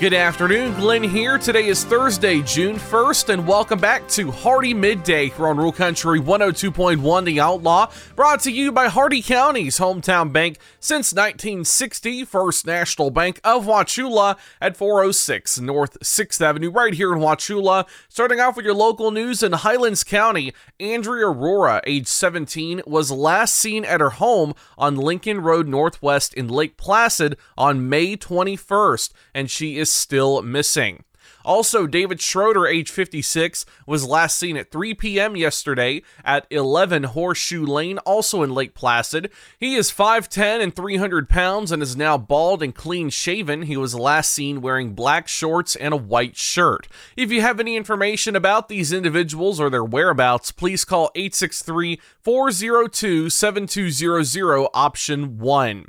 Good afternoon, Glenn here. Today is Thursday, June 1st, and welcome back to Hardee Midday here on Rural Country 102.1 The Outlaw, brought to you by Hardee County's hometown bank since 1960, First National Bank of Wauchula at 406 North 6th Avenue, right here in Wauchula. Starting off with your local news in Highlands County, Andrea Aurora, age 17, was last seen at her home on Lincoln Road Northwest in Lake Placid on May 21st, and she is still missing. Also, David Schroeder, age 56, was last seen at 3 p.m. yesterday at 11 Horseshoe Lane, also in Lake Placid. He is 5'10 and 300 pounds and is now bald and clean shaven. He was last seen wearing black shorts and a white shirt. If you have any information about these individuals or their whereabouts, please call 863 402 7200 option 1.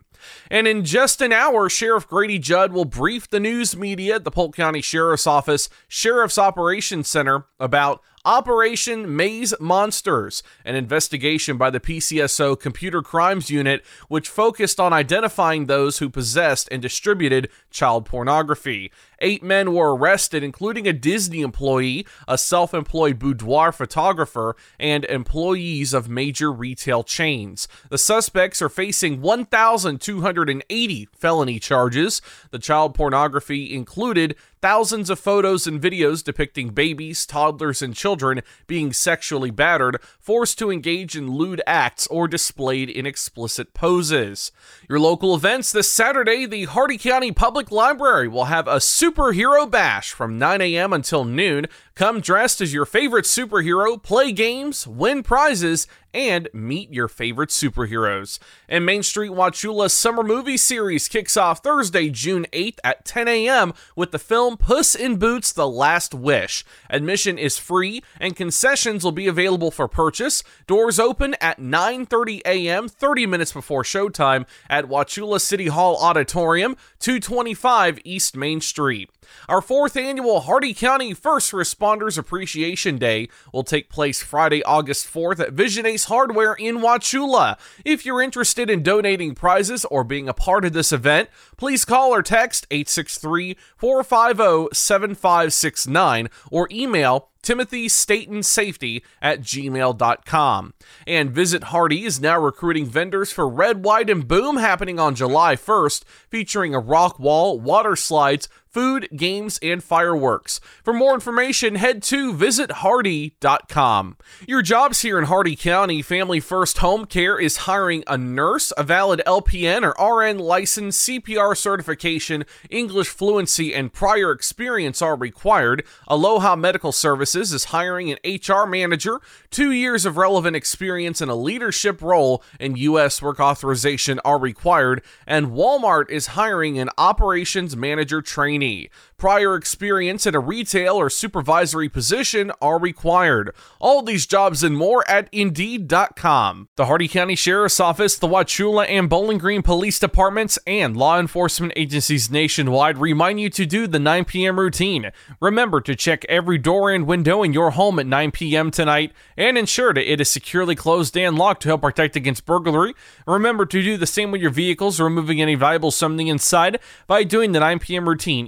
And in just an hour, Sheriff Grady Judd will brief the news media at the Polk County Sheriff's Office Sheriff's Operations Center about Operation Maze Monsters, an investigation by the PCSO Computer Crimes Unit, which focused on identifying those who possessed and distributed child pornography. Eight men were arrested, including a Disney employee, a self employed boudoir photographer, and employees of major retail chains. The suspects are facing 1,280 felony charges. The child pornography included thousands of photos and videos depicting babies, toddlers, and children being sexually battered, forced to engage in lewd acts, or displayed in explicit poses. Your local events this Saturday, the Hardee County Public Library will have a superhero bash from 9 a.m. until noon. Come dressed as your favorite superhero, play games, win prizes, and meet your favorite superheroes. And Main Street Wauchula's summer movie series kicks off Thursday, June 8th at 10 a.m. with the film Puss in Boots: The Last Wish. Admission is free and concessions will be available for purchase. Doors open at 9:30 a.m. 30 minutes before showtime at Wauchula City Hall Auditorium, 225 East Main Street. Our fourth annual Hardee County First Responders Appreciation Day will take place Friday, August 4th at Vision Ace Hardware in Wauchula. If you're interested in donating prizes or being a part of this event, please call or text 863 450 7569 or email Timothy Staten Safety at gmail.com. And Visit Hardee is now recruiting vendors for Red, White, and Boom happening on July 1st, featuring a rock wall, water slides, food, games, and fireworks. For more information, head to visithardee.com. Your jobs here in Hardee County, Family First Home Care is hiring a nurse, a valid LPN or RN license, CPR certification, English fluency, and prior experience are required. Aloha Medical Services is hiring an HR manager, two years of relevant experience in a leadership role, and U.S. work authorization are required. And Walmart is hiring an operations manager trainee. Prior experience in a retail or supervisory position are required. All these jobs and more at Indeed.com. The Hardee County Sheriff's Office, the Wauchula and Bowling Green Police Departments, and law enforcement agencies nationwide remind you to do the 9 p.m. routine. Remember to check every door and window in your home at 9 p.m. tonight and ensure that it is securely closed and locked to help protect against burglary. Remember to do the same with your vehicles, removing any valuable something inside by doing the 9 p.m. routine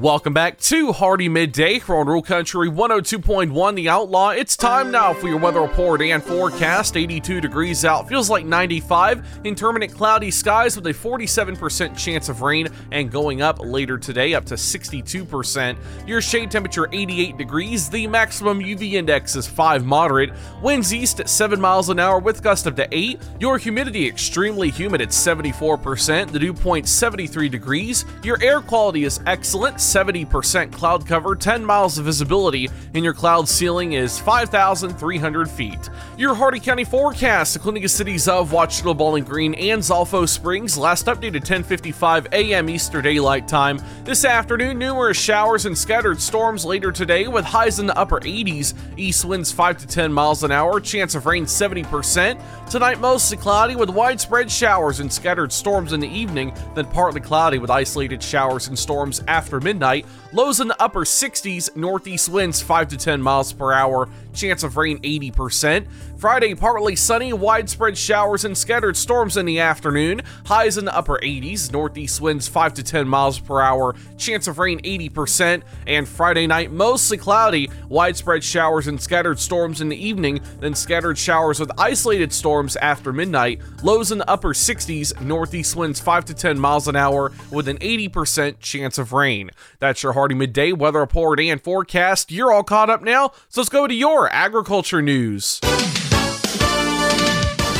Welcome back to Hardee Midday here on Rural Country 102.1 The Outlaw. It's time now for your weather report and forecast. 82 degrees out, feels like 95. Intermittent cloudy skies with a 47% chance of rain and going up later today up to 62%. Your shade temperature 88 degrees. The maximum UV index is 5 moderate. Winds east at 7 miles an hour with gust up to 8. Your humidity extremely humid at 74%. The dew point 73 degrees. Your air quality is excellent. 70% cloud cover, 10 miles of visibility, and your cloud ceiling is 5,300 feet. Your Hardee County forecast, including the cities of Wauchula, Bowling Green, and Zolfo Springs, last updated 10:55 a.m. Eastern Daylight Time. This afternoon, numerous showers and scattered storms later today, with highs in the upper 80s. East winds 5 to 10 miles an hour, chance of rain 70%. Tonight, mostly cloudy with widespread showers and scattered storms in the evening, then partly cloudy with isolated showers and storms after midnight midnight. Lows in the upper 60s, northeast winds 5 to 10 miles per hour, chance of rain 80%. Friday, partly sunny, widespread showers and scattered storms in the afternoon. Highs in the upper 80s, northeast winds 5 to 10 miles per hour, chance of rain 80%. And Friday night, mostly cloudy, widespread showers and scattered storms in the evening, then scattered showers with isolated storms after midnight. Lows in the upper 60s, northeast winds 5 to 10 miles an hour with an 80% chance of rain. That's your Hardee Midday weather report and forecast. You're all caught up now, so let's go to your agriculture news.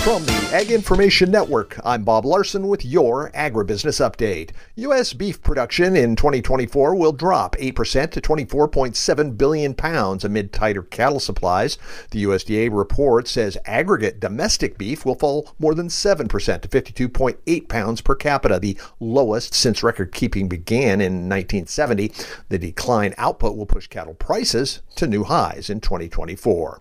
From the Ag Information Network, I'm Bob Larson with your Agribusiness Update. U.S. beef production in 2024 will drop 8% to 24.7 billion pounds amid tighter cattle supplies. The USDA report says aggregate domestic beef will fall more than 7% to 52.8 pounds per capita, the lowest since record keeping began in 1970. The decline output will push cattle prices to new highs in 2024.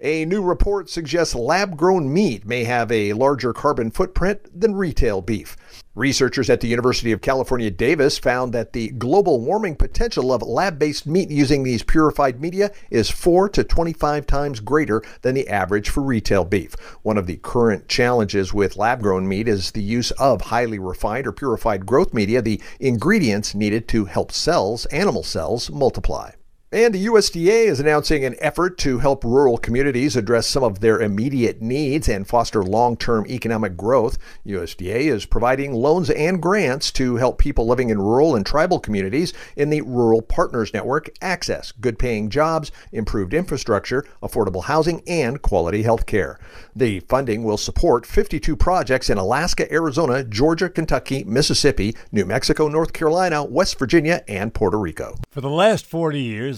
A new report suggests lab grown meat may have a larger carbon footprint than retail beef. Researchers at the University of California, Davis found that the global warming potential of lab based meat using these purified media is 4 to 25 times greater than the average for retail beef. One of the current challenges with lab grown meat is the use of highly refined or purified growth media, the ingredients needed to help cells, animal cells, multiply. And the USDA is announcing an effort to help rural communities address some of their immediate needs and foster long term economic growth. USDA is providing loans and grants to help people living in rural and tribal communities in the Rural Partners Network access good paying jobs, improved infrastructure, affordable housing, and quality health care. The funding will support 52 projects in Alaska, Arizona, Georgia, Kentucky, Mississippi, New Mexico, North Carolina, West Virginia, and Puerto Rico. For the last 40 years,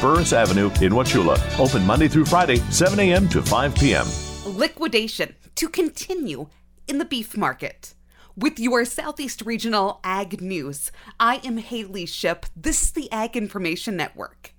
Burris Avenue in Wauchula. Open Monday through Friday, 7 a.m. to 5 p.m. Liquidation to continue in the beef market. With your Southeast Regional Ag News, I am Haley Ship. This is the Ag Information Network.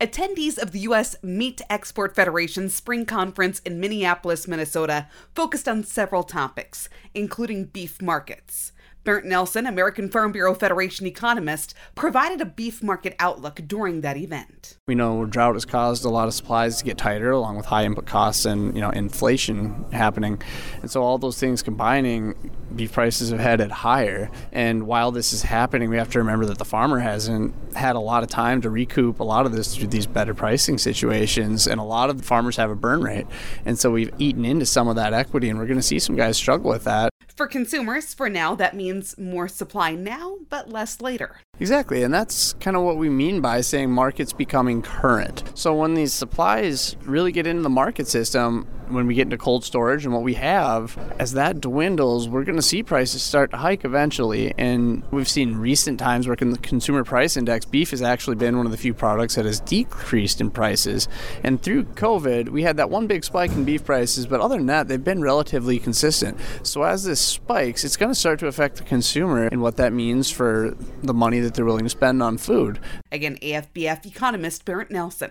Attendees of the U.S. Meat Export Federation's spring conference in Minneapolis, Minnesota, focused on several topics, including beef markets. Bernt Nelson, American Farm Bureau Federation economist, provided a beef market outlook during that event. We know drought has caused a lot of supplies to get tighter, along with high input costs and you know inflation happening, and so all those things combining, beef prices have headed higher. And while this is happening, we have to remember that the farmer hasn't had a lot of time to recoup a lot of this through these better pricing situations, and a lot of the farmers have a burn rate, and so we've eaten into some of that equity, and we're going to see some guys struggle with that. For consumers, for now, that means more supply now, but less later. Exactly, and that's kind of what we mean by saying markets becoming current. So when these supplies really get into the market system, when we get into cold storage and what we have, as that dwindles, we're going to see prices start to hike eventually. And we've seen recent times where the consumer price index, beef has actually been one of the few products that has decreased in prices. And through COVID, we had that one big spike in beef prices, but other than that, they've been relatively consistent. So as this spikes, it's going to start to affect the consumer and what that means for the money that they're willing to spend on food. Again, AFBF economist Bernt Nelson.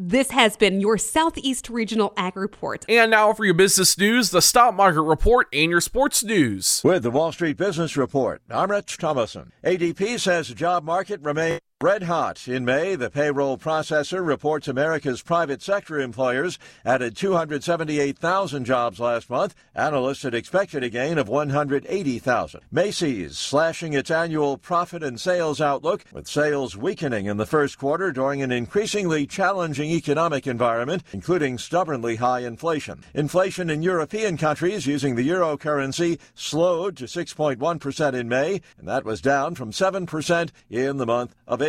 This has been your Southeast Regional Ag Report. And now for your business news, the stock market report, and your sports news. With the Wall Street Business Report, I'm Rich Thomason. ADP says the job market remains Red hot. In May, the payroll processor reports America's private sector employers added 278,000 jobs last month. Analysts had expected a gain of 180,000. Macy's slashing its annual profit and sales outlook, with sales weakening in the first quarter during an increasingly challenging economic environment, including stubbornly high inflation. Inflation in European countries using the euro currency slowed to 6.1% in May, and that was down from 7% in the month of April.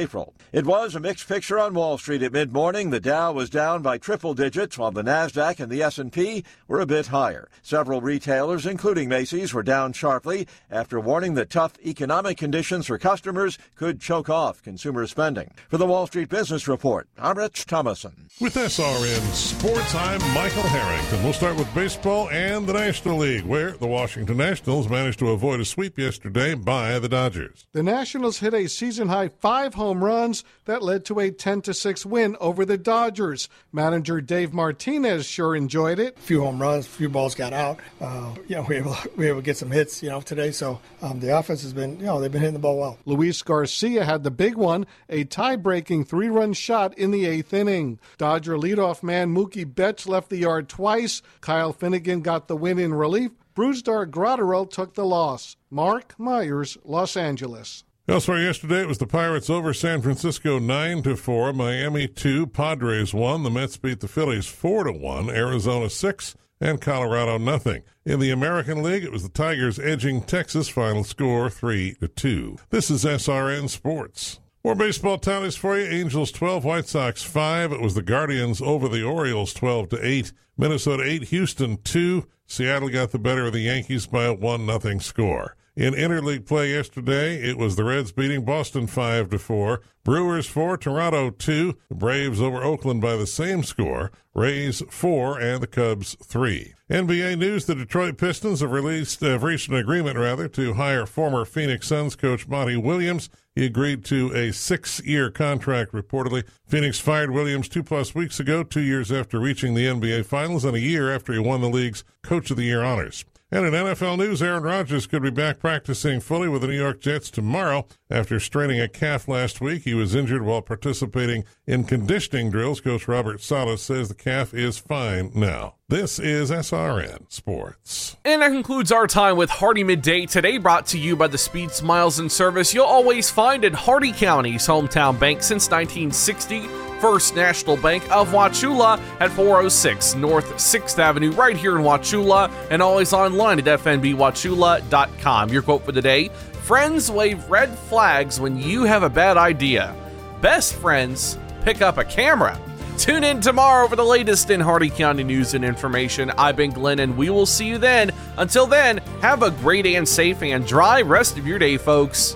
It was a mixed picture on Wall Street at mid-morning. The Dow was down by triple digits while the Nasdaq and the S&P were a bit higher. Several retailers including Macy's were down sharply after warning that tough economic conditions for customers could choke off consumer spending. For the Wall Street Business Report, I'm Rich Thomason. With SRN Sports, I'm Michael Harrington. We'll start with baseball and the National League, where the Washington Nationals managed to avoid a sweep yesterday by the Dodgers. The Nationals hit a season high five home runs that led to a 10 6 win over the Dodgers. Manager Dave Martinez sure enjoyed it. A few home runs, a few balls got out. Uh, you know, we were, able, we were able to get some hits, you know, today. So um, the offense has been, you know, they've been hitting the ball well. Luis Garcia had the big one, a tie breaking three run shot in the eighth inning. Dodger leadoff man Mookie Betts left the yard twice. Kyle Finnegan got the win in relief. Brusdar Graterol took the loss. Mark Myers, Los Angeles. Elsewhere yesterday, it was the Pirates over San Francisco nine to four, Miami two, Padres one. The Mets beat the Phillies four to one, Arizona six, and Colorado nothing. In the American League, it was the Tigers edging Texas. Final score three to two. This is SRN Sports. More baseball tallies for you. Angels 12, White Sox 5. It was the Guardians over the Orioles 12 to 8. Minnesota 8, Houston 2. Seattle got the better of the Yankees by a 1 0 score. In interleague play yesterday, it was the Reds beating Boston 5 to 4, Brewers 4, Toronto 2, the Braves over Oakland by the same score, Rays 4 and the Cubs 3. NBA news: The Detroit Pistons have released have reached an agreement rather to hire former Phoenix Suns coach Monty Williams. He agreed to a six-year contract. Reportedly, Phoenix fired Williams two plus weeks ago, two years after reaching the NBA Finals, and a year after he won the league's Coach of the Year honors. And in NFL news, Aaron Rodgers could be back practicing fully with the New York Jets tomorrow. After straining a calf last week, he was injured while participating in conditioning drills. Coach Robert Saleh says the calf is fine now. This is SRN Sports. And that concludes our time with Hardee Midday today, brought to you by the speed, smiles, and service you'll always find in Hardee County's hometown bank since 1960. First National Bank of Wauchula at 406 North 6th Avenue, right here in Wauchula, and always online at fnbwauchula.com. Your quote for the day Friends wave red flags when you have a bad idea. Best friends pick up a camera. Tune in tomorrow for the latest in Hardee County news and information. I've been Glenn, and we will see you then. Until then, have a great and safe and dry rest of your day, folks.